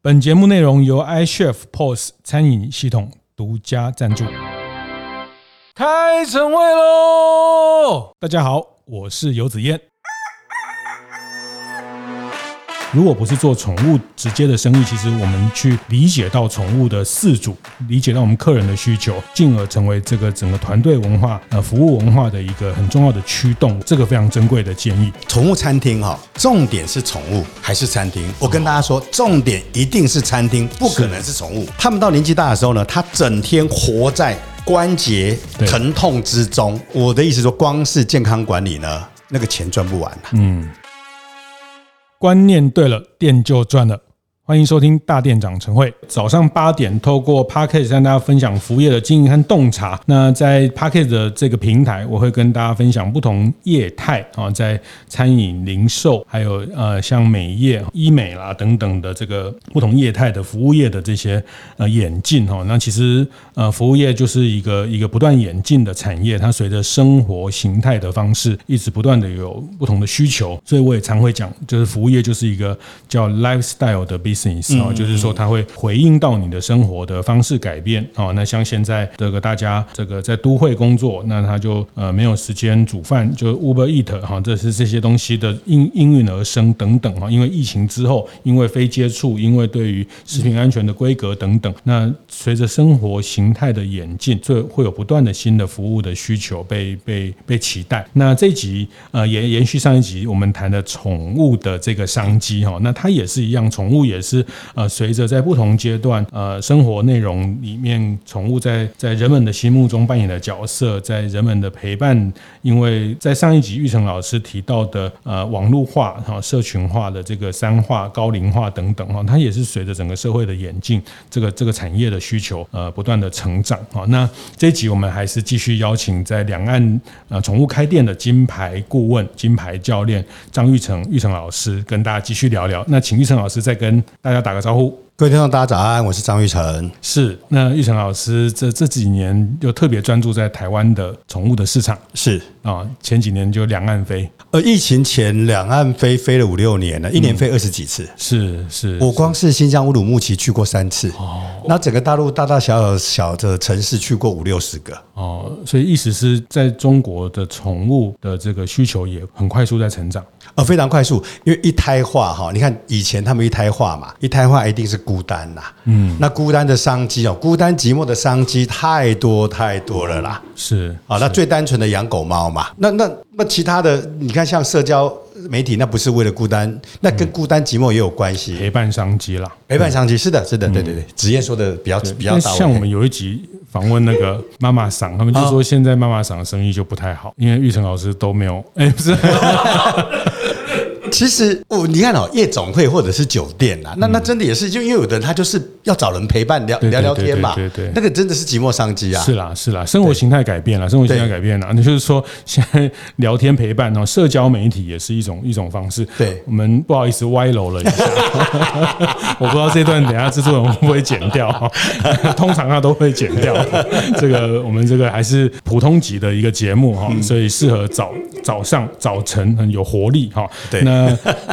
本节目内容由 iChef POS 餐饮系统独家赞助。开晨会喽！大家好，我是游子燕。如果不是做宠物直接的生意，其实我们去理解到宠物的饲主，理解到我们客人的需求，进而成为这个整个团队文化、呃服务文化的一个很重要的驱动，这个非常珍贵的建议。宠物餐厅哈，重点是宠物还是餐厅？我跟大家说，重点一定是餐厅，不可能是宠物。他们到年纪大的时候呢，他整天活在关节疼痛之中。我的意思说，光是健康管理呢，那个钱赚不完了。嗯。观念对了，店就赚了。欢迎收听大店长晨会，早上八点透过 Podcast 向大家分享服务业的经营和洞察。那在 Podcast 的这个平台，我会跟大家分享不同业态啊，在餐饮、零售，还有呃像美业、医美啦等等的这个不同业态的服务业的这些呃演进哈。那其实呃服务业就是一个一个不断演进的产业，它随着生活形态的方式，一直不断的有不同的需求。所以我也常会讲，就是服务业就是一个叫 lifestyle 的 business。啊，就是说它会回应到你的生活的方式改变啊。那像现在这个大家这个在都会工作，那他就呃没有时间煮饭，就 Uber Eat 哈，这是这些东西的应应运而生等等哈。因为疫情之后，因为非接触，因为对于食品安全的规格等等，那随着生活形态的演进，所以会有不断的新的服务的需求被被被期待。那这一集呃延延续上一集我们谈的宠物的这个商机哈，那它也是一样，宠物也是。是呃，随着在不同阶段呃生活内容里面，宠物在在人们的心目中扮演的角色，在人们的陪伴，因为在上一集玉成老师提到的呃网络化哈、社群化的这个三化、高龄化等等哈，它也是随着整个社会的演进，这个这个产业的需求呃不断的成长哈。那这一集我们还是继续邀请在两岸呃宠物开店的金牌顾问、金牌教练张玉成玉成老师跟大家继续聊聊。那请玉成老师再跟大家打个招呼。各位听众，大家早安，我是张玉成。是，那玉成老师这这几年又特别专注在台湾的宠物的市场。是啊，前几年就两岸飞，呃，疫情前两岸飞飞了五六年了，一年飞二十几次。嗯、是是，我光是新疆乌鲁木齐去过三次。哦，那整个大陆大大小小小的城市去过五六十个。哦，所以意思是在中国的宠物的这个需求也很快速在成长。呃，非常快速，因为一胎化哈，你看以前他们一胎化嘛，一胎化一定是孤单呐，嗯，那孤单的商机哦，孤单寂寞的商机太多太多了啦，是啊，那最单纯的养狗猫嘛，那那那其他的，你看像社交媒体，那不是为了孤单，那跟孤单寂寞也有关系，陪伴商机啦，陪伴商机是的，是的，对对对，职业说的比较比较到。像我们有一集访问那个 妈妈桑，他们就说现在妈妈桑的生意就不太好，因为玉成老师都没有，哎，不是。其实哦，你看哦，夜总会或者是酒店啊，那那真的也是，就因为有的人他就是要找人陪伴聊聊聊天嘛，对对，那个真的是寂寞商机啊。是啦是啦，生活形态改变了，生活形态改变了，那就是说现在聊天陪伴哦，社交媒体也是一种一种方式。对，我们不好意思歪楼了一下，我不知道这段等下制作人会不会剪掉，通常他都会剪掉。这个我们这个还是普通级的一个节目哈，所以适合早早上早晨很有活力哈。对，那。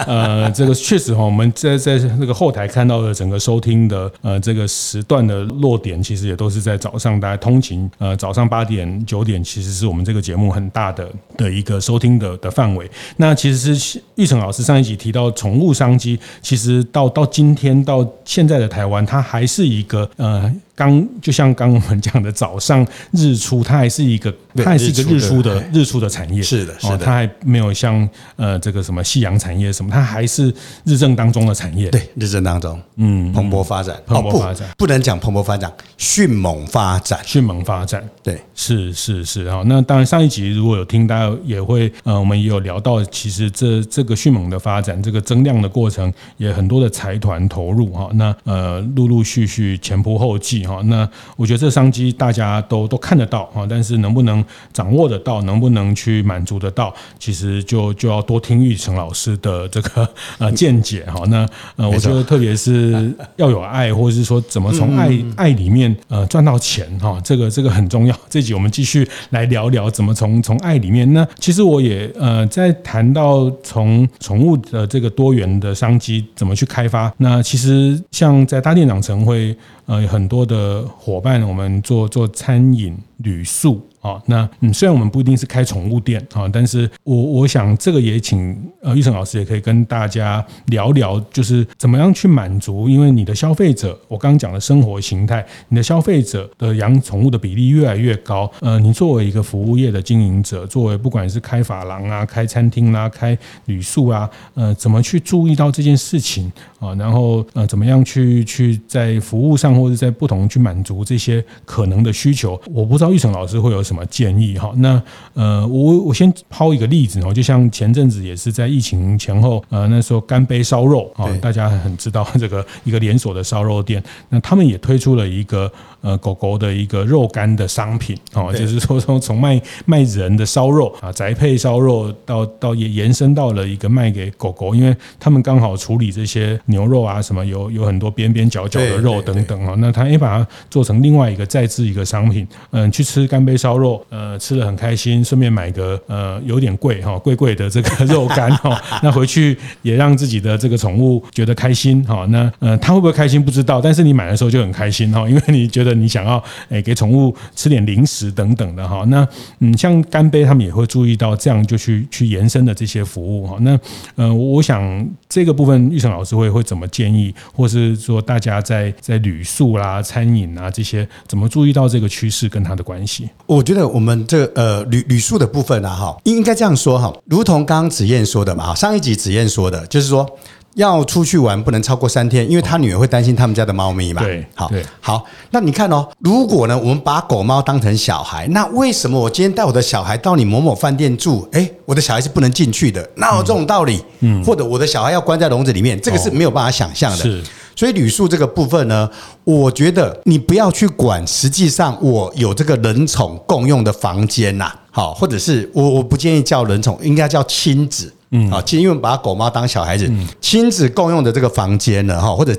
呃，这个确实哈，我们在在那个后台看到的整个收听的呃这个时段的落点，其实也都是在早上，大家通勤呃早上八点九点，其实是我们这个节目很大的的一个收听的的范围。那其实是玉成老师上一集提到宠物商机，其实到到今天到现在的台湾，它还是一个呃。刚就像刚我们讲的早上日出，它还是一个，它还是一个日出的日出的产业，是的，是的，它还没有像呃这个什么夕阳产业什么，它还是日正当中的产业，对，日正当中，嗯，蓬勃发展，蓬勃发展，不能讲蓬勃发展，迅猛发展，迅猛发展，对，是是是。啊。那当然上一集如果有听，大家也会呃，我们也有聊到，其实这这个迅猛的发展，这个增量的过程，也很多的财团投入哈。那呃，陆陆续续前仆后继。益哈。那我觉得这商机大家都都看得到哈，但是能不能掌握得到，能不能去满足得到，其实就就要多听玉成老师的这个呃见解哈。那呃，我觉得特别是要有爱，或者是说怎么从爱爱里面呃赚到钱哈，这个这个很重要。这集我们继续来聊聊怎么从从爱里面。那其实我也呃在谈到从宠物的这个多元的商机怎么去开发。那其实像在大店长晨会呃很多的伙伴，我们做做餐饮旅宿。啊，那嗯，虽然我们不一定是开宠物店啊，但是我我想这个也请呃玉成老师也可以跟大家聊聊，就是怎么样去满足，因为你的消费者，我刚刚讲的生活形态，你的消费者的养宠物的比例越来越高，呃，你作为一个服务业的经营者，作为不管是开发廊啊、开餐厅啦、开旅宿啊，呃，怎么去注意到这件事情啊？然后呃，怎么样去去在服务上或者在不同去满足这些可能的需求？我不知道玉成老师会有什么。什么建议哈？那呃，我我先抛一个例子哦，就像前阵子也是在疫情前后，呃，那时候干杯烧肉啊，大家很知道这个一个连锁的烧肉店，那他们也推出了一个呃狗狗的一个肉干的商品哦，就是说从从卖 卖人的烧肉啊，宅配烧肉到到也延伸到了一个卖给狗狗，因为他们刚好处理这些牛肉啊什么有有很多边边角角的肉等等啊，那他也把它做成另外一个再制一个商品，嗯，去吃干杯烧肉。呃，吃的很开心，顺便买个呃有点贵哈，贵贵的这个肉干哈，那回去也让自己的这个宠物觉得开心哈。那呃，他会不会开心不知道，但是你买的时候就很开心哈，因为你觉得你想要诶给宠物吃点零食等等的哈。那嗯，像干杯他们也会注意到这样就去去延伸的这些服务哈。那呃，我想这个部分玉成老师会会怎么建议，或是说大家在在旅宿啦、餐饮啊这些怎么注意到这个趋势跟它的关系？我觉得。我们这呃旅旅宿的部分呢，哈，应该这样说哈，如同刚刚子燕说的嘛，哈，上一集子燕说的，就是说要出去玩不能超过三天，因为他女儿会担心他们家的猫咪嘛。对，好，好，那你看哦，如果呢，我们把狗猫当成小孩，那为什么我今天带我的小孩到你某某饭店住，哎，我的小孩是不能进去的？那有这种道理？嗯，或者我的小孩要关在笼子里面，这个是没有办法想象的。是。所以旅宿这个部分呢，我觉得你不要去管，实际上我有这个人宠共用的房间呐，好，或者是我我不建议叫人宠，应该叫亲子，嗯，啊，因为把狗妈当小孩子，亲子共用的这个房间呢，哈，或者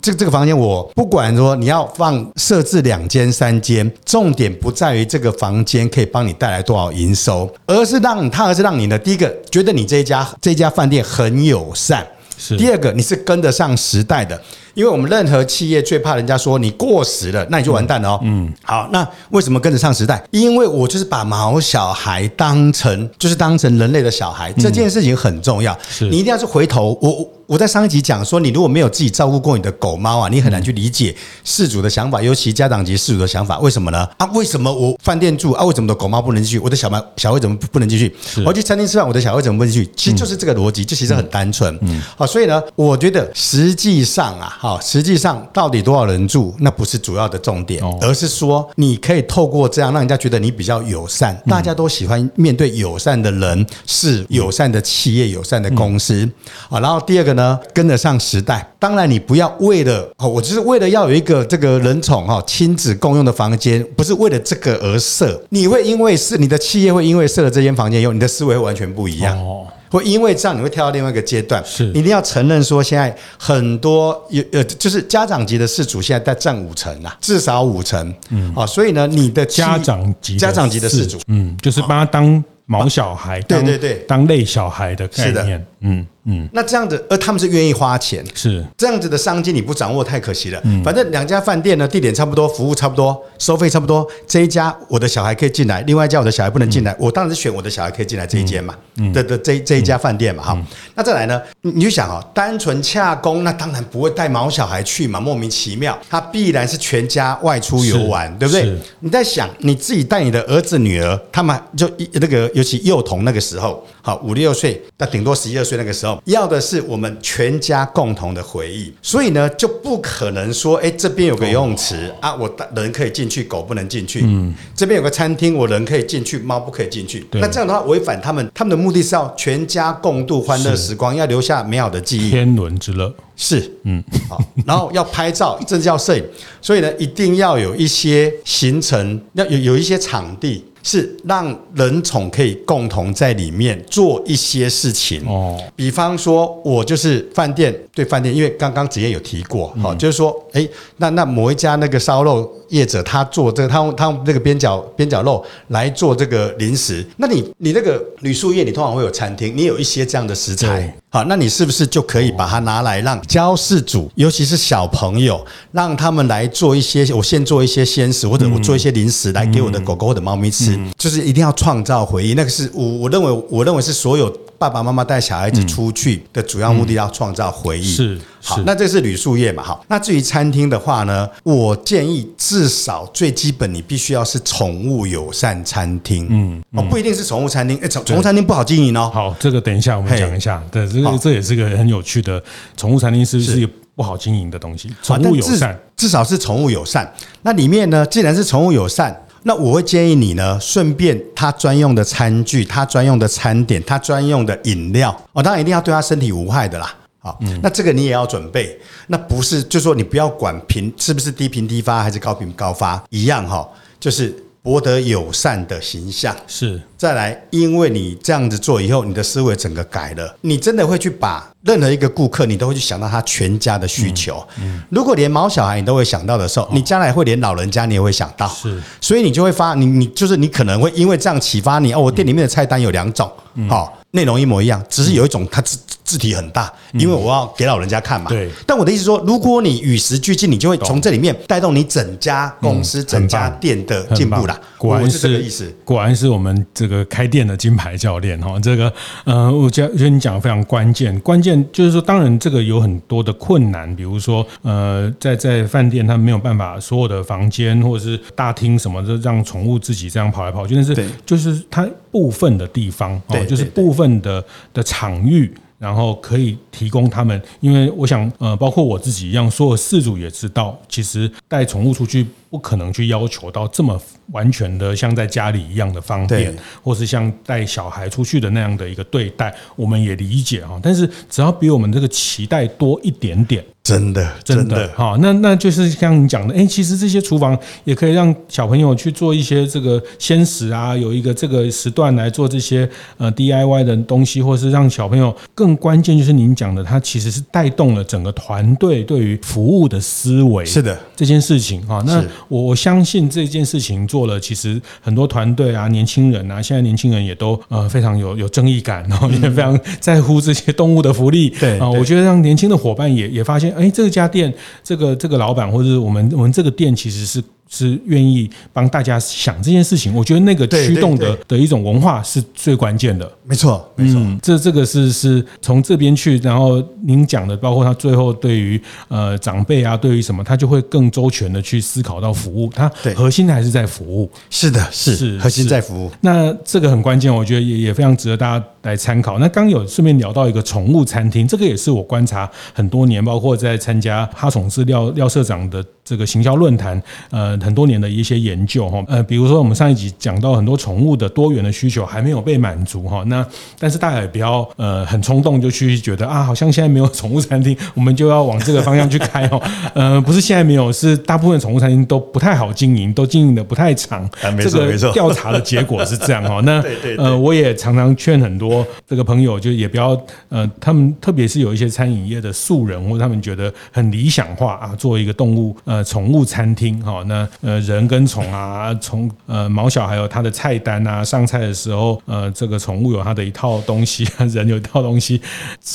这这个房间，我不管说你要放设置两间三间，重点不在于这个房间可以帮你带来多少营收，而是让他，而是让你呢，第一个觉得你这一家这一家饭店很友善。是第二个，你是跟得上时代的，因为我们任何企业最怕人家说你过时了，那你就完蛋了哦。嗯，好，那为什么跟得上时代？因为我就是把毛小孩当成就是当成人类的小孩，这件事情很重要。是你一定要是回头我。我在上一集讲说，你如果没有自己照顾过你的狗猫啊，你很难去理解事主的想法，尤其家长级事主的想法。为什么呢？啊，为什么我饭店住啊？为什么我的狗猫不能进去？我的小猫小孩怎么不能进去？我要去餐厅吃饭，我的小孩怎么不能进去？其实就是这个逻辑，这其实很单纯。嗯，好，所以呢，我觉得实际上啊，好，实际上到底多少人住，那不是主要的重点，而是说你可以透过这样让人家觉得你比较友善，大家都喜欢面对友善的人，是友善的企业、友善的公司啊。然后第二个呢。跟得上时代。当然，你不要为了哦，我就是为了要有一个这个人宠哈，亲子共用的房间，不是为了这个而设。你会因为是你的企业会因为设了这间房间以后，你的思维会完全不一样。哦，会因为这样，你会跳到另外一个阶段。是，一定要承认说，现在很多有呃，就是家长级的事主现在在占五成啊，至少五成。嗯，啊，所以呢，你的家长级家长级的事主，嗯，就是把他当毛小孩，对对对，当类小孩的概念，嗯。嗯，那这样子，而他们是愿意花钱，是这样子的商机，你不掌握太可惜了。嗯，反正两家饭店呢，地点差不多，服务差不多，收费差不多。这一家我的小孩可以进来，另外一家我的小孩不能进来，我当然是选我的小孩可以进来这一间嘛。嗯，的的这这一家饭店嘛，哈。那再来呢，你就想哦，单纯洽公，那当然不会带毛小孩去嘛，莫名其妙，他必然是全家外出游玩，对不对？你在想你自己带你的儿子女儿，他们就一那个尤其幼童那个时候，好五六岁，那顶多十一二岁那个时候。要的是我们全家共同的回忆，所以呢，就不可能说，哎，这边有个游泳池啊，我人可以进去，狗不能进去。嗯，这边有个餐厅，我人可以进去，猫不可以进去。那这样的话，违反他们，他们的目的是要全家共度欢乐时光，要留下美好的记忆。天伦之乐。是，嗯，好，然后要拍照，甚至要摄影，所以呢，一定要有一些行程，要有有一些场地。是让人宠可以共同在里面做一些事情。哦，比方说，我就是饭店对饭店，因为刚刚子燕有提过，好，就是说，诶，那那某一家那个烧肉业者，他做这个，他用他用那个边角边角肉来做这个零食，那你你那个旅宿业，你通常会有餐厅，你有一些这样的食材，好，那你是不是就可以把它拿来让教室主，尤其是小朋友，让他们来做一些，我先做一些鲜食，或者我做一些零食来给我的狗狗或者猫咪吃。就是一定要创造回忆，那个是我我认为我认为是所有爸爸妈妈带小孩子出去的主要目的，要创造回忆。是好，那这是旅宿业嘛？好，那至于餐厅的话呢，我建议至少最基本你必须要是宠物友善餐厅。嗯，哦，不一定是宠物餐厅，哎，宠宠物餐厅不好经营哦。好，这个等一下我们讲一下。对，这个这也是个很有趣的宠物餐厅，是不是不好经营的东西？宠物友善，至少是宠物友善。那里面呢，既然是宠物友善。那我会建议你呢，顺便他专用的餐具、他专用的餐点、他专用的饮料哦，当然一定要对他身体无害的啦。好，那这个你也要准备。那不是，就说你不要管频是不是低频低发还是高频高发一样哈，就是博得友善的形象是。再来，因为你这样子做以后，你的思维整个改了，你真的会去把任何一个顾客，你都会去想到他全家的需求。嗯，如果连毛小孩你都会想到的时候，你将来会连老人家你也会想到。是，所以你就会发，你你就是你可能会因为这样启发你哦，我店里面的菜单有两种，好，内容一模一样，只是有一种它字字体很大，因为我要给老人家看嘛。对。但我的意思说，如果你与时俱进，你就会从这里面带动你整家公司、整家店的进步啦。果然是这个意思，果然是我们这。个开店的金牌教练哈，这个呃，我觉得觉得你讲的非常关键。关键就是说，当然这个有很多的困难，比如说呃，在在饭店他没有办法所有的房间或者是大厅什么的让宠物自己这样跑来跑去，但是就是它部分的地方哦，就是部分的的场域。然后可以提供他们，因为我想，呃，包括我自己一样，所有饲主也知道，其实带宠物出去不可能去要求到这么完全的像在家里一样的方便，或是像带小孩出去的那样的一个对待，我们也理解哈。但是只要比我们这个期待多一点点。真的，真的，好，那那就是像你讲的，哎，其实这些厨房也可以让小朋友去做一些这个鲜食啊，有一个这个时段来做这些呃 DIY 的东西，或是让小朋友更关键就是您讲的，它其实是带动了整个团队对于服务的思维。是的，这件事情哈，那我我相信这件事情做了，其实很多团队啊，年轻人啊，现在年轻人也都呃非常有有正义感，然后也非常在乎这些动物的福利。对啊，我觉得让年轻的伙伴也也发现。哎，这家店，这个这个老板，或者是我们我们这个店，其实是。是愿意帮大家想这件事情，我觉得那个驱动的的一种文化是最关键的。没错，没错，嗯，这这个是是从这边去，然后您讲的，包括他最后对于呃长辈啊，对于什么，他就会更周全的去思考到服务，他核心还是在服务。是的，是是核心在服务。那这个很关键，我觉得也也非常值得大家来参考。那刚有顺便聊到一个宠物餐厅，这个也是我观察很多年，包括在参加哈宠是廖廖社长的这个行销论坛，呃。很多年的一些研究哈，呃，比如说我们上一集讲到很多宠物的多元的需求还没有被满足哈，那但是大家也不要呃很冲动就去觉得啊，好像现在没有宠物餐厅，我们就要往这个方向去开哦。呃，不是现在没有，是大部分宠物餐厅都不太好经营，都经营的不太长。这个调查的结果是这样哈。那 呃，我也常常劝很多我这个朋友，就也不要呃，他们特别是有一些餐饮业的素人，或者他们觉得很理想化啊，做一个动物呃宠物餐厅哈，那。呃，人跟宠啊，宠呃毛小还有他的菜单啊，上菜的时候，呃，这个宠物有他的一套东西，人有一套东西，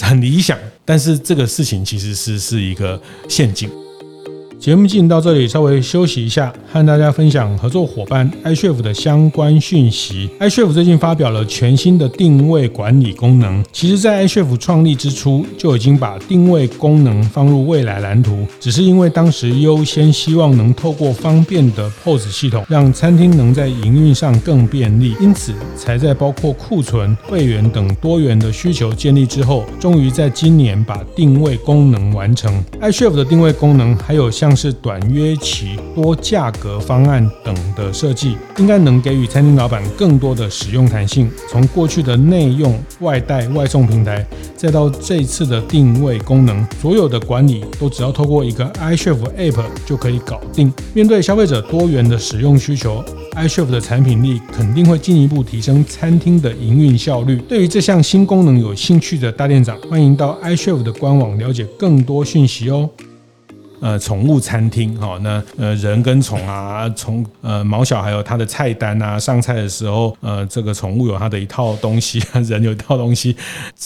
很理想，但是这个事情其实是是一个陷阱。节目进行到这里，稍微休息一下，和大家分享合作伙伴 iCHEF 的相关讯息。iCHEF 最近发表了全新的定位管理功能。其实，在 iCHEF 创立之初，就已经把定位功能放入未来蓝图，只是因为当时优先希望能透过方便的 POS 系统，让餐厅能在营运上更便利，因此才在包括库存、会员等多元的需求建立之后，终于在今年把定位功能完成。iCHEF 的定位功能还有像是短约期、多价格方案等的设计，应该能给予餐厅老板更多的使用弹性。从过去的内用、外带、外送平台，再到这次的定位功能，所有的管理都只要透过一个 iCHEF App 就可以搞定。面对消费者多元的使用需求，iCHEF 的产品力肯定会进一步提升餐厅的营运效率。对于这项新功能有兴趣的大店长，欢迎到 iCHEF 的官网了解更多讯息哦。呃，宠物餐厅哈，那呃人跟宠啊，宠呃毛小还有它的菜单啊，上菜的时候，呃这个宠物有它的一套东西，人有一套东西，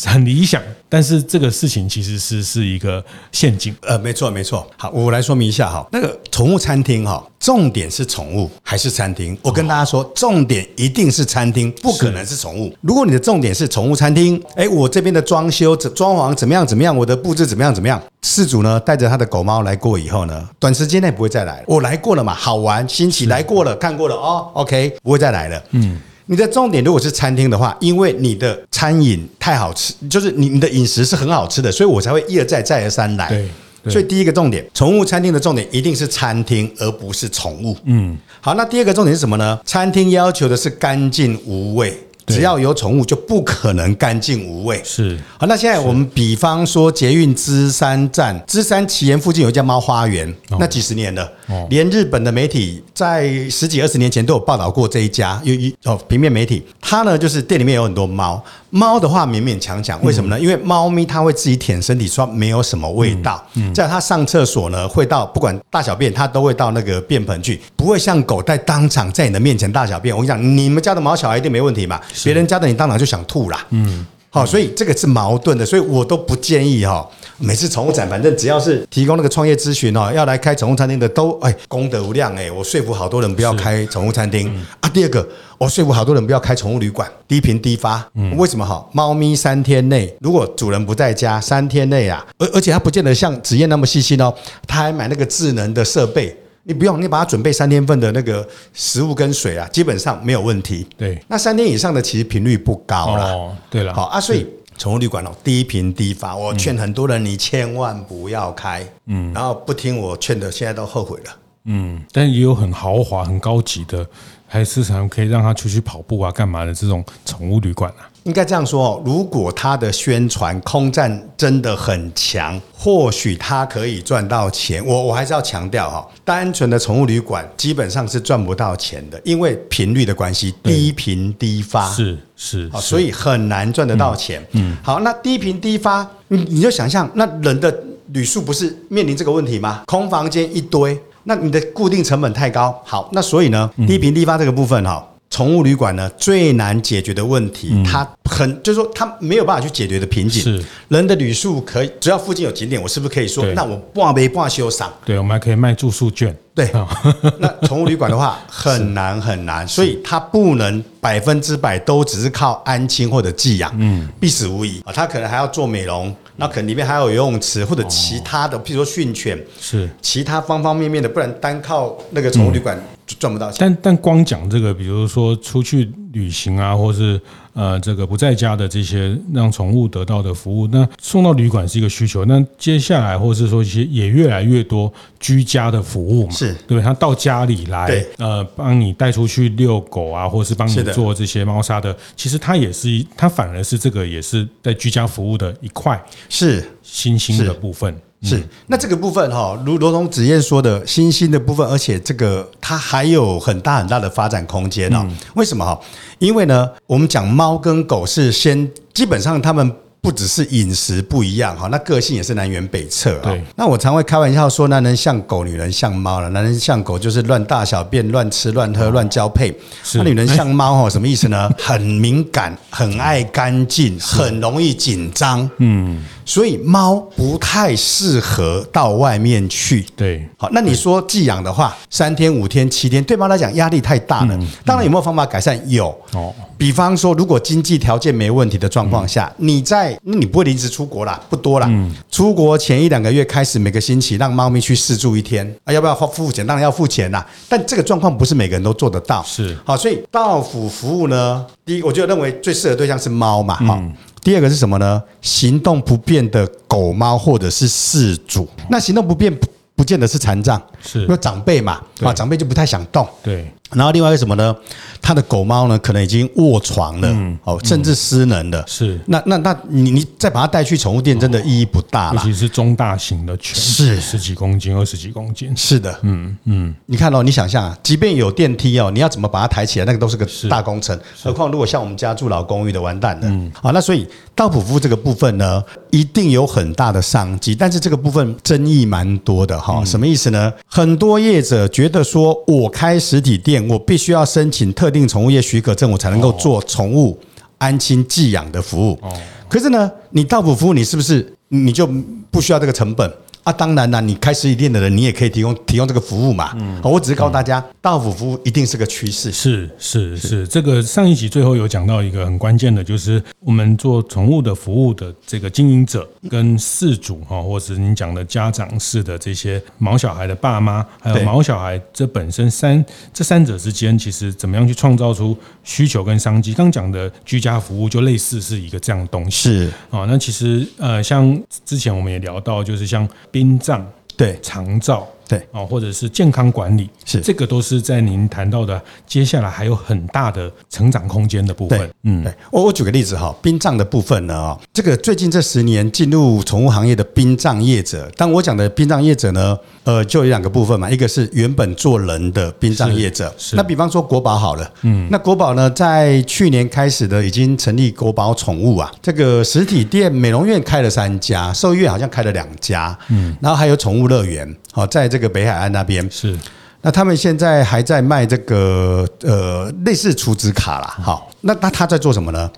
很理想。但是这个事情其实是是一个陷阱。呃，没错没错。好，我来说明一下哈，那个宠物餐厅哈，重点是宠物还是餐厅？我跟大家说，重点一定是餐厅，不可能是宠物。如果你的重点是宠物餐厅，哎，我这边的装修、装潢怎么样怎么样，我的布置怎么样怎么样，事主呢带着他的狗猫来过以后呢，短时间内不会再来。我来过了嘛，好玩新奇，来过了看过了哦，OK，不会再来了。嗯。你的重点如果是餐厅的话，因为你的餐饮太好吃，就是你你的饮食是很好吃的，所以我才会一而再再而三来。对，所以第一个重点，宠物餐厅的重点一定是餐厅，而不是宠物。嗯，好，那第二个重点是什么呢？餐厅要求的是干净无味。只要有宠物，就不可能干净无味。是好，那现在我们比方说捷运芝山站，芝山奇岩附近有一家猫花园，那几十年了，连日本的媒体在十几二十年前都有报道过这一家，有一哦平面媒体，它呢就是店里面有很多猫。猫的话勉勉强强，为什么呢？因为猫咪它会自己舔身体，说没有什么味道。在它上厕所呢，会到不管大小便，它都会到那个便盆去，不会像狗在当场在你的面前大小便。我跟你讲，你们家的毛小孩一定没问题嘛，别人家的你当场就想吐啦。嗯，好，所以这个是矛盾的，所以我都不建议哈。每次宠物展，反正只要是提供那个创业咨询哦，要来开宠物餐厅的都哎功德无量哎，我说服好多人不要开宠物餐厅啊。第二个。我说服好多人不要开宠物旅馆，低频低发。嗯，为什么哈？猫咪三天内如果主人不在家，三天内啊，而而且它不见得像子燕那么细心哦，他还买那个智能的设备，你不用，你把它准备三天份的那个食物跟水啊，基本上没有问题。对，那三天以上的其实频率不高了。哦，对了，好啊，所以宠物旅馆哦，低频低发，我劝很多人你千万不要开。嗯，然后不听我劝的，现在都后悔了。嗯，但也有很豪华、很高级的。还是时常可以让他出去跑步啊，干嘛的这种宠物旅馆啊？应该这样说哦，如果他的宣传空战真的很强，或许他可以赚到钱。我我还是要强调哈，单纯的宠物旅馆基本上是赚不到钱的，因为频率的关系，低频低发，是是，所以很难赚得到钱。嗯，好，那低频低发，你你就想象，那人的旅宿不是面临这个问题吗？空房间一堆。那你的固定成本太高，好，那所以呢，低频低发这个部分哈，宠物旅馆呢最难解决的问题，它很就是说它没有办法去解决的瓶颈。是。人的旅宿可以，只要附近有景点，我是不是可以说，那我半杯半修赏？对，我们还可以卖住宿券。对，那宠物旅馆的话很难很难，所以它不能百分之百都只是靠安亲或者寄养，嗯，必死无疑。啊，它可能还要做美容。那可能里面还有游泳池或者其他的，譬如说训犬，是。其他方方面面的，不然单靠那个宠物旅馆就赚不到钱。但但光讲这个，比如说出去旅行啊，或是呃这个不在家的这些让宠物得到的服务，那送到旅馆是一个需求。那接下来或是说一些也越来越多居家的服务嘛，是对，他到家里来，呃，帮你带出去遛狗啊，或是帮你做这些猫砂的，其实它也是一，它反而是这个也是在居家服务的一块。是新兴的部分，是那这个部分哈，如罗东子燕说的，新兴的部分，而且这个它还有很大很大的发展空间哦。为什么哈？因为呢，我们讲猫跟狗是先，基本上他们。不只是饮食不一样哈，那个性也是南辕北辙啊。对，那我常会开玩笑说，男人像狗，女人像猫了。男人像狗就是乱大小便、乱吃、乱喝、乱交配。那女人像猫哈，什么意思呢？很敏感，很爱干净，很容易紧张。嗯。所以猫不太适合到外面去。对，好，那你说寄养的话，三天、五天、七天，对猫来讲压力太大了。当然有没有方法改善？有哦。比方说，如果经济条件没问题的状况下，你在，那你不会临时出国啦，不多啦。出国前一两个月开始，每个星期让猫咪去试住一天啊，要不要付付钱？当然要付钱啦。但这个状况不是每个人都做得到。是，好，所以到府服务呢，第一，我就认为最适合的对象是猫嘛，好。第二个是什么呢？行动不便的狗猫或者是饲主。那行动不便不见得是残障，是因为长辈嘛，啊，长辈就不太想动。对。然后另外一个什么呢？他的狗猫呢，可能已经卧床了，哦，甚至失能了。是。那那那你你再把它带去宠物店，真的意义不大了。尤其是中大型的犬，是十几公斤、二十几公斤。是的，嗯嗯。你看哦，你想象，即便有电梯哦，你要怎么把它抬起来？那个都是个大工程。何况如果像我们家住老公寓的，完蛋了。嗯。好，那所以道普夫这个部分呢，一定有很大的商机，但是这个部分争议蛮多的哈。什么意思呢？很多业者觉得说，我开实体店。我必须要申请特定宠物业许可证，我才能够做宠物安心寄养的服务。可是呢，你到府服务，你是不是你就不需要这个成本？啊，当然啦，你开实体店的人，你也可以提供提供这个服务嘛。嗯，我只是告诉大家，到府服务一定是个趋势。是是是，这个上一集最后有讲到一个很关键的，就是我们做宠物的服务的这个经营者跟饲主哈，或是你讲的家长式的这些毛小孩的爸妈，还有毛小孩这本身三这三者之间，其实怎么样去创造出需求跟商机？刚讲的居家服务就类似是一个这样的东西。是啊，那其实呃，像之前我们也聊到，就是像。殡葬对长照。对。哦，或者是健康管理，是。这个都是在您谈到的，接下来还有很大的成长空间的部分。嗯，对。我我举个例子哈，殡葬的部分呢，哦，这个最近这十年进入宠物行业的殡葬业者，当我讲的殡葬业者呢，呃，就有两个部分嘛，一个是原本做人的殡葬业者，是那比方说国宝好了，嗯，那国宝呢，在去年开始的已经成立国宝宠物啊，这个实体店美容院开了三家，兽医院好像开了两家，嗯，然后还有宠物乐园。好，在这个北海岸那边是，那他们现在还在卖这个呃类似储值卡啦。好，那那他在做什么呢？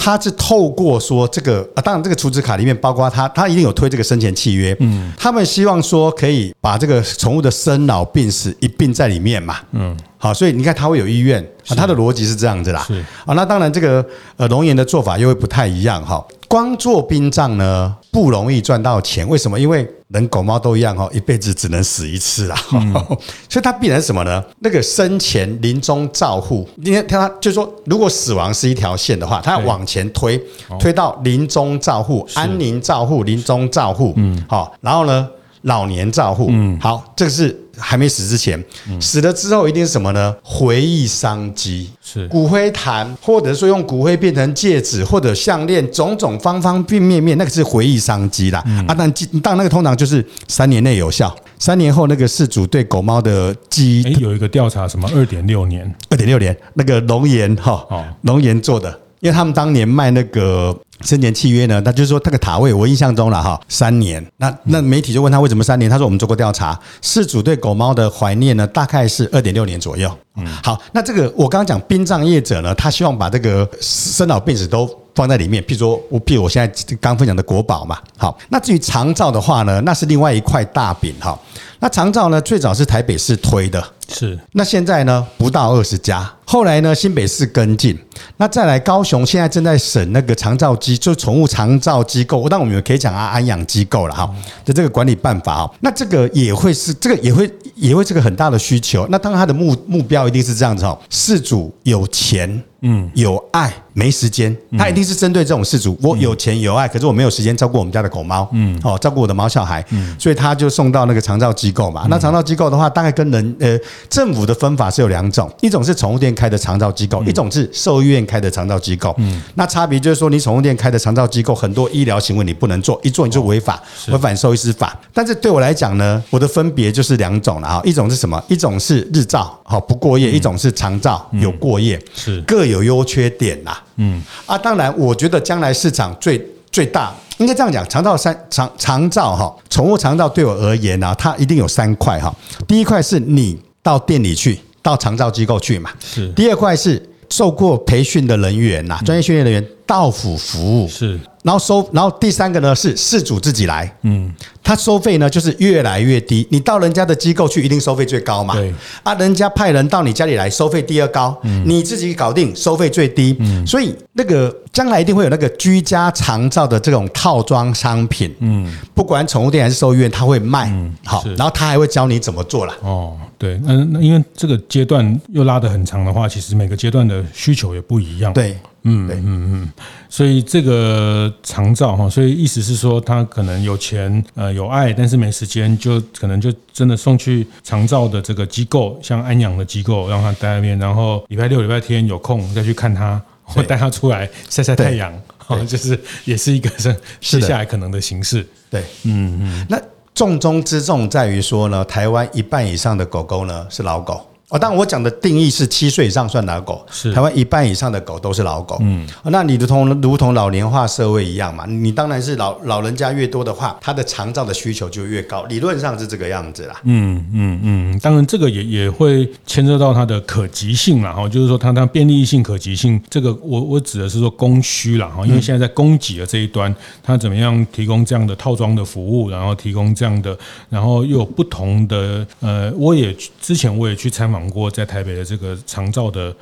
他是透过说这个啊，当然这个储值卡里面包括他，他一定有推这个生前契约。嗯，他们希望说可以把这个宠物的生老病死一并在里面嘛。嗯，好，所以你看他会有意愿啊，他的逻辑是这样子啦。是啊，那当然这个呃龙岩的做法又会不太一样哈。光做殡葬呢不容易赚到钱，为什么？因为人狗猫都一样哦，一辈子只能死一次啊，所以它必然什么呢？那个生前临终照护，因为他就是说，如果死亡是一条线的话，它要往前推，推到临终照护、安宁照护、临终照护，嗯，好，然后呢，老年照护，嗯，好，这个是。还没死之前，死了之后一定是什么呢？回忆商机。是。骨灰坛，或者说用骨灰变成戒指或者项链，种种方方面面面，那个是回忆商机啦。啊，但但那个通常就是三年内有效，三年后那个事主对狗猫的记忆，有一个调查，什么？二点六年，二点六年，那个龙岩哈，哦，龙岩做的，因为他们当年卖那个。生前契约呢？他就是说，这个塔位我印象中了哈，三年。那那媒体就问他为什么三年？他说我们做过调查，事主对狗猫的怀念呢，大概是二点六年左右。嗯，好，那这个我刚刚讲殡葬业者呢，他希望把这个生老病死都放在里面。譬如说，我譬如我现在刚分享的国宝嘛。好，那至于长照的话呢，那是另外一块大饼哈。那长照呢，最早是台北市推的，是。那现在呢，不到二十家。后来呢，新北市跟进。那再来高雄，现在正在审那个长照机，就宠物长照机构。但我们也可以讲啊，安养机构了哈的这个管理办法哈。那这个也会是这个也会也会是个很大的需求。那当然，它的目目标一定是这样子哈，饲主有钱。嗯，有爱没时间，他一定是针对这种事主。我有钱有爱，可是我没有时间照顾我们家的狗猫，嗯，哦，照顾我的毛小孩，嗯，所以他就送到那个长照机构嘛。那长照机构的话，大概跟人呃政府的分法是有两种，一种是宠物店开的长照机构，一种是兽医院开的长照机构。嗯，那差别就是说，你宠物店开的长照机构，很多医疗行为你不能做，一做你就违法，违反兽医师法。但是对我来讲呢，我的分别就是两种了啊，一种是什么？一种是日照，好不过夜；一种是长照，有过夜，是各。有优缺点啦，嗯啊，当然，我觉得将来市场最最大应该这样讲，肠道三肠肠照哈，宠物肠照对我而言呢，它一定有三块哈。第一块是你到店里去，到肠照机构去嘛，是。第二块是受过培训的人员呐，专业训练人员到府服务是。然后收，然后第三个呢是事主自己来，嗯，他收费呢就是越来越低。你到人家的机构去，一定收费最高嘛，对。啊，人家派人到你家里来，收费第二高，嗯，你自己搞定，收费最低，嗯，所以那个将来一定会有那个居家长照的这种套装商品，嗯，不管宠物店还是兽医院，他会卖，嗯，好，然后他还会教你怎么做啦，哦，对，那，那因为这个阶段又拉得很长的话，其实每个阶段的需求也不一样，对。嗯，对，嗯嗯，所以这个长照哈，所以意思是说，他可能有钱呃有爱，但是没时间，就可能就真的送去长照的这个机构，像安养的机构，让他待在那边，然后礼拜六、礼拜天有空再去看他，或带他出来晒晒太阳，哦，就是也是一个是接下来可能的形式。对，嗯嗯，那重中之重在于说呢，台湾一半以上的狗狗呢是老狗。哦，当然我讲的定义是七岁以上算老狗，是台湾一半以上的狗都是老狗。嗯，那你如同如同老年化社会一样嘛，你当然是老老人家越多的话，他的长照的需求就越高，理论上是这个样子啦。嗯嗯嗯，当然这个也也会牵涉到它的可及性啦，哈，就是说它它便利性、可及性，这个我我指的是说供需啦，哈，因为现在在供给的这一端，它怎么样提供这样的套装的服务，然后提供这样的，然后又有不同的，呃，我也之前我也去参访。讲过在台北的这个长照的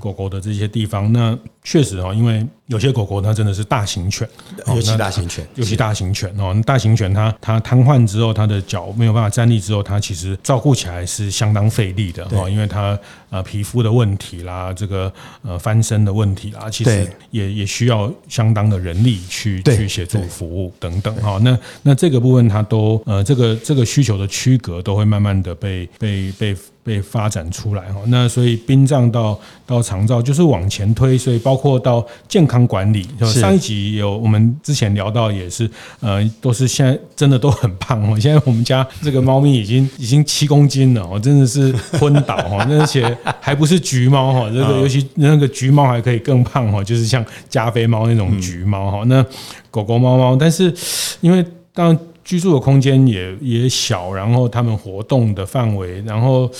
狗狗的这些地方，那确实哈，因为有些狗狗它真的是大型犬，尤其大型犬，尤其大型犬哦，大型犬它它瘫痪之后，它的脚没有办法站立之后，它其实照顾起来是相当费力的哦，因为它呃皮肤的问题啦，这个呃翻身的问题啦，其实也也需要相当的人力去去协助服务等等哈。那那这个部分它都呃这个这个需求的区隔都会慢慢的被被被。被发展出来哈，那所以殡葬到到长照就是往前推，所以包括到健康管理，上一集有我们之前聊到也是，呃，都是现在真的都很胖哦。现在我们家这个猫咪已经 已经七公斤了哦，真的是昏倒哈，而且还不是橘猫哈，这个尤其那个橘猫还可以更胖哈，就是像加菲猫那种橘猫哈，那狗狗猫猫，但是因为当。居住的空间也也小，然后他们活动的范围，然后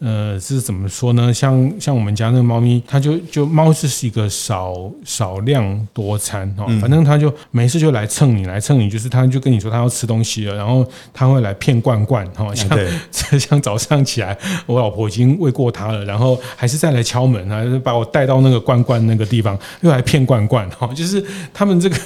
呃是怎么说呢？像像我们家那个猫咪，它就就猫是一个少少量多餐哦，反正它就没事就来蹭你，来蹭你，就是它就跟你说它要吃东西了，然后它会来骗罐罐哦，像 像早上起来，我老婆已经喂过它了，然后还是再来敲门啊，就是把我带到那个罐罐那个地方，又来骗罐罐哦，就是他们这个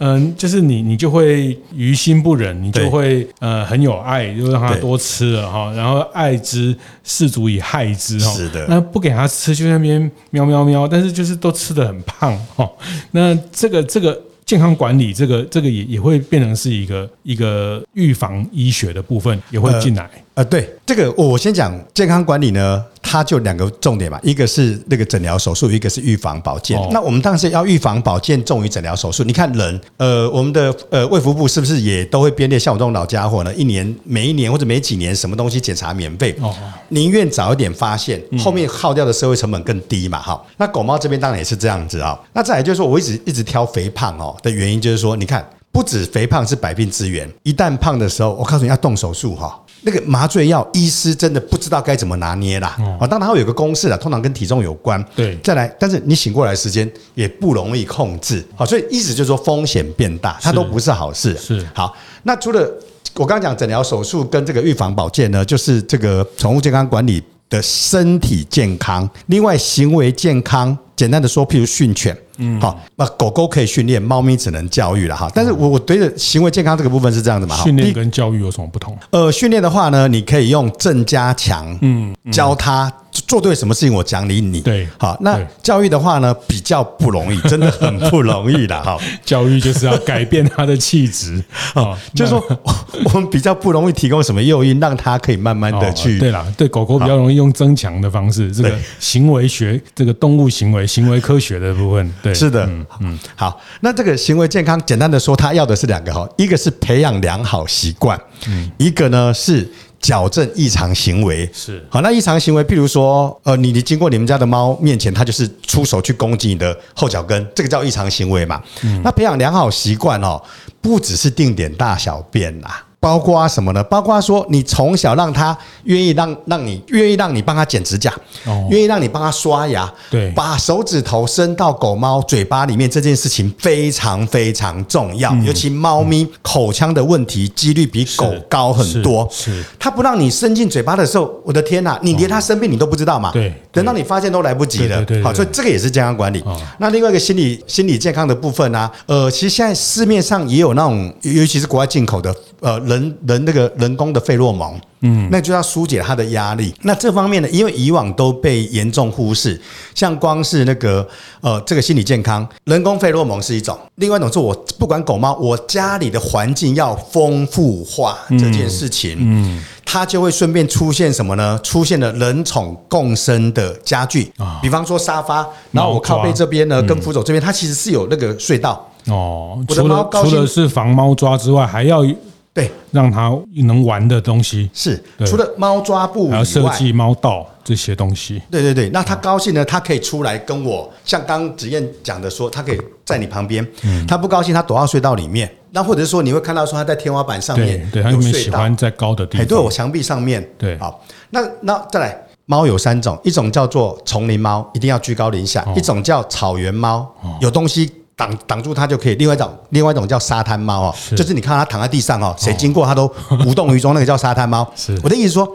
嗯，就是你你就会于心不忍。你就会呃很有爱，就让他多吃了哈，然后爱之是足以害之哈。是的，那不给他吃，就在那边喵喵喵，但是就是都吃的很胖哈。那这个这个健康管理，这个这个也也会变成是一个一个预防医学的部分也会进来。呃呃，对这个，我先讲健康管理呢，它就两个重点嘛，一个是那个诊疗手术，一个是预防保健。那我们当然是要预防保健重于诊疗手术。你看人，呃，我们的呃卫福部是不是也都会编列像我这种老家伙呢？一年每一年或者每几年什么东西检查免费？哦，宁愿早一点发现，后面耗掉的社会成本更低嘛。哈，那狗猫这边当然也是这样子啊。那再来就是说，我一直一直挑肥胖哦的原因，就是说，你看，不止肥胖是百病之源，一旦胖的时候，我告诉你要动手术哈。那个麻醉药，医师真的不知道该怎么拿捏啦。啊，当然它会有个公式啦，通常跟体重有关。对，再来，但是你醒过来的时间也不容易控制。好，所以意思就是说风险变大，它都不是好事。是好，那除了我刚刚讲诊疗手术跟这个预防保健呢，就是这个宠物健康管理的身体健康，另外行为健康，简单的说，譬如训犬。嗯，好，那狗狗可以训练，猫咪只能教育了哈。但是我我对着行为健康这个部分是这样子嘛？训练跟教育有什么不同？呃，训练的话呢，你可以用正加强，嗯，教他。做对什么事情，我奖励你。对，好，那教育的话呢，比较不容易，真的很不容易的哈。教育就是要改变他的气质 啊，就是说我们比较不容易提供什么诱因，让他可以慢慢的去。对啦，对狗狗比较容易用增强的方式，这个行为学，这个动物行为行为科学的部分，对，是的，嗯嗯。好，那这个行为健康，简单的说，他要的是两个哈，一个是培养良好习惯，嗯，一个呢是。矫正异常行为是好，那异常行为，譬如说，呃，你你经过你们家的猫面前，它就是出手去攻击你的后脚跟，这个叫异常行为嘛？嗯，那培养良好习惯哦，不只是定点大小便啦。包括什么呢？包括说，你从小让他愿意让让你愿意让你帮他剪指甲，哦，愿意让你帮他刷牙，对，把手指头伸到狗猫嘴巴里面这件事情非常非常重要。尤其猫咪口腔的问题几率比狗高很多。是，它不让你伸进嘴巴的时候，我的天哪，你连它生病你都不知道嘛？对，等到你发现都来不及了。好，所以这个也是健康管理。那另外一个心理心理健康的部分呢？呃，其实现在市面上也有那种，尤其是国外进口的，呃。人人那个人工的费洛蒙，嗯，那就要疏解它的压力。那这方面呢，因为以往都被严重忽视，像光是那个呃这个心理健康，人工费洛蒙是一种，另外一种是我不管狗猫，我家里的环境要丰富化这件事情，嗯。嗯它就会顺便出现什么呢？出现了人宠共生的家具，比方说沙发，然后我靠背这边呢，跟扶手这边，它其实是有那个隧道哦。除了除了是防猫抓之外，还要对。让它能玩的东西。是除了猫抓布，还要设计猫道这些东西。对对对，那它高兴呢，它可以出来跟我，像刚子燕讲的说，它可以在你旁边。它不高兴，它躲到隧道里面。那或者是说，你会看到说他在天花板上面，对，他们喜欢在高的地方，对，我墙壁上面，对，好，那那再来，猫有三种，一种叫做丛林猫，一定要居高临下；一种叫草原猫，有东西挡挡住它就可以；另外一种，另外一种叫沙滩猫哦，就是你看它躺在地上哦，谁经过它都 无动于衷，那个叫沙滩猫。是我的意思说，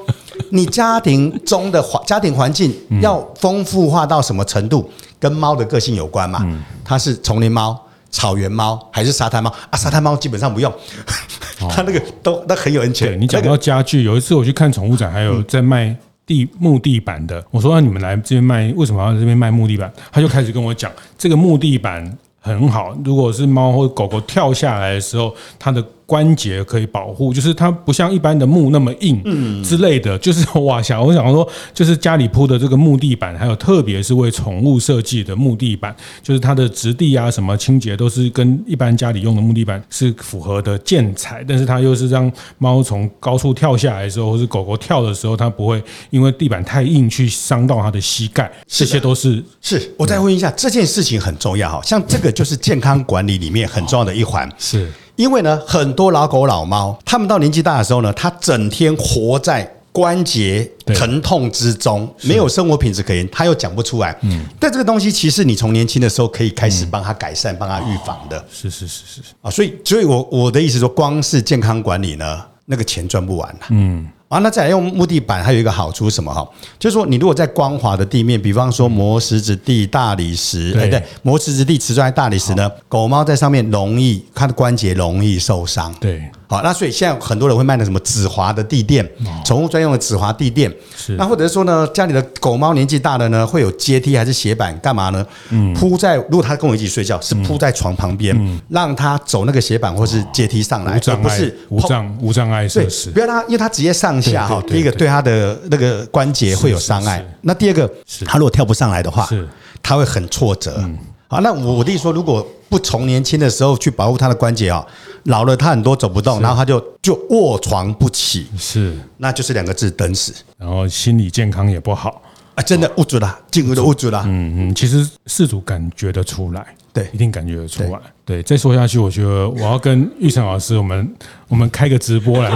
你家庭中的环 家庭环境要丰富化到什么程度，跟猫的个性有关嘛？它是丛林猫。草原猫还是沙滩猫啊？沙滩猫基本上不用，它那个都那很有安全。你讲到家具，有一次我去看宠物展，还有在卖地木地板的。我说：“那你们来这边卖，为什么要在这边卖木地板？”他就开始跟我讲，这个木地板很好，如果是猫或狗狗跳下来的时候，它的。关节可以保护，就是它不像一般的木那么硬，嗯之类的，就是 哇想我想说，就是家里铺的这个木地板，还有特别是为宠物设计的木地板，就是它的质地啊，什么清洁都是跟一般家里用的木地板是符合的建材，但是它又是让猫从高处跳下来的时候，或是狗狗跳的时候，它不会因为地板太硬去伤到它的膝盖，这些都是是。我再问一下，这件事情很重要哈，像这个就是健康管理里面很重要的一环，是。因为呢，很多老狗老猫，他们到年纪大的时候呢，他整天活在关节疼痛之中，没有生活品质可言，他又讲不出来。嗯，但这个东西其实你从年轻的时候可以开始帮他改善、帮他预防的。是是是是啊，所以，所以我我的意思说，光是健康管理呢，那个钱赚不完啊。嗯。啊，那再来用木地板，还有一个好处是什么哈？就是说，你如果在光滑的地面，比方说磨石子地、大理石，哎对，磨石子地、瓷砖、大理石呢，狗猫在上面容易，它的关节容易受伤。对。好，那所以现在很多人会卖那什么止滑的地垫，宠物专用的止滑地垫。是。那或者是说呢，家里的狗猫年纪大了呢，会有阶梯还是斜板，干嘛呢？嗯。铺在，如果它跟我一起睡觉，是铺在床旁边，让它走那个斜板或是阶梯上来，而不是无障无障碍设施。不要让它，因为它直接上下哈，第一个对。他的那个关节会有伤害。那第二个，他如果跳不上来的话，他会很挫折。好，那我的意思说，如果不从年轻的时候去保护他的关节啊，老了他很多走不动，然后他就就卧床不起，是，那就是两个字等死，然后心理健康也不好。啊，真的无助啦，进入的无助啦，嗯嗯，其实事主感觉得出来，对，一定感觉得出来，对，再说下去，我觉得我要跟玉成老师我们。我们开个直播来，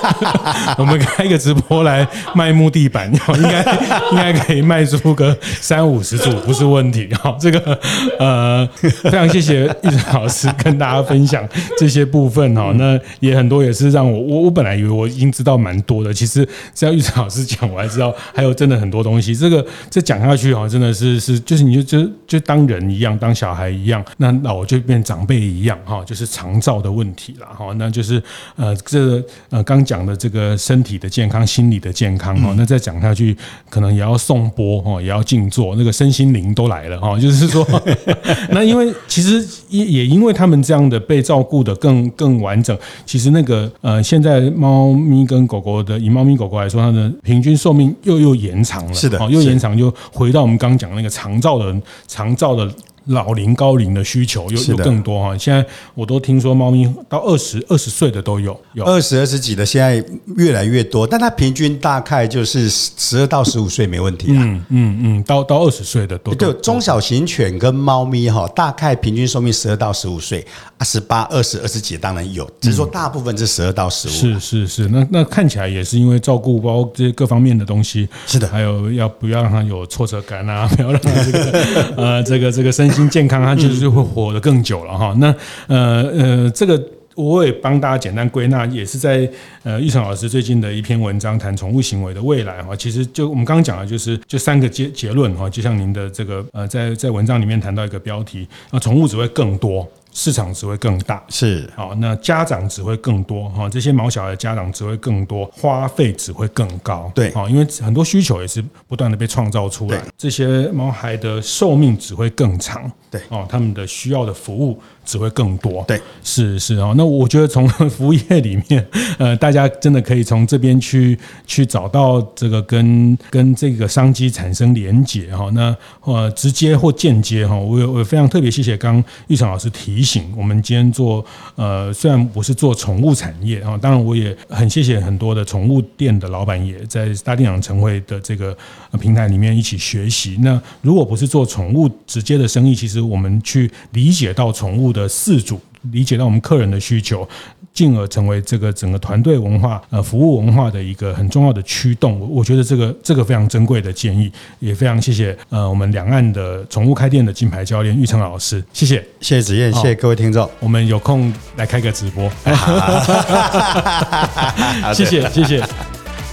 我们开个直播来卖木地板，应该应该可以卖出个三五十组，不是问题。好，这个呃，非常谢谢玉成老师跟大家分享这些部分哈。那也很多也是让我我我本来以为我已经知道蛮多的，其实只要玉成老师讲，我还知道还有真的很多东西。这个这讲下去哈，真的是是就是你就就就当人一样，当小孩一样，那老就变长辈一样哈，就是长照的问题了哈，那就是。呃，这呃，刚讲的这个身体的健康、心理的健康哈，那再讲下去，可能也要送波哈，也要静坐，那个身心灵都来了哈。就是说，那因为其实也也因为他们这样的被照顾得更更完整，其实那个呃，现在猫咪跟狗狗的，以猫咪狗狗来说，它的平均寿命又又延长了，是的，又延长，就回到我们刚讲那个长照的长照的。老龄高龄的需求又有更多哈，现在我都听说猫咪到二十二十岁的都有，有二十二十几的现在越来越多，但它平均大概就是十二到十五岁没问题啊。嗯嗯嗯，到到二十岁的都对。中小型犬跟猫咪哈，大概平均寿命十二到十五岁啊，十八、二十、二十几当然有，只是说大部分是十二到十五。是是是，那那看起来也是因为照顾包这些各方面的东西，是的，还有要不要让它有挫折感啊，不要让它这个 呃这个这个身。心健康，它就是会活得更久了哈。那呃呃，这个我也帮大家简单归纳，也是在呃玉成老师最近的一篇文章，谈宠物行为的未来哈。其实就我们刚刚讲的，就是这三个结结论哈。就像您的这个呃，在在文章里面谈到一个标题，那宠物只会更多。市场只会更大，是。好，那家长只会更多哈，这些毛小孩的家长只会更多，花费只会更高，对，好，因为很多需求也是不断的被创造出来，这些毛孩的寿命只会更长，对，哦，他们的需要的服务只会更多，对，是是哦，那我觉得从 服务业里面，呃，大家真的可以从这边去去找到这个跟跟这个商机产生连结哈，那呃直接或间接哈，我有我非常特别谢谢刚玉成老师提。提醒我们今天做呃，虽然我是做宠物产业啊，当然我也很谢谢很多的宠物店的老板也在大店长晨会的这个平台里面一起学习。那如果不是做宠物直接的生意，其实我们去理解到宠物的饲主。理解到我们客人的需求，进而成为这个整个团队文化、呃服务文化的一个很重要的驱动。我我觉得这个这个非常珍贵的建议，也非常谢谢呃我们两岸的宠物开店的金牌教练玉成老师，谢谢谢谢子燕，谢谢各位听众，我们有空来开个直播，谢谢谢谢。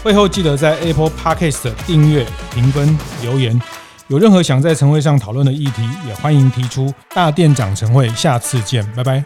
会后记得在 Apple Podcast 订阅、评分、留言。有任何想在晨会上讨论的议题，也欢迎提出。大店长晨会，下次见，拜拜。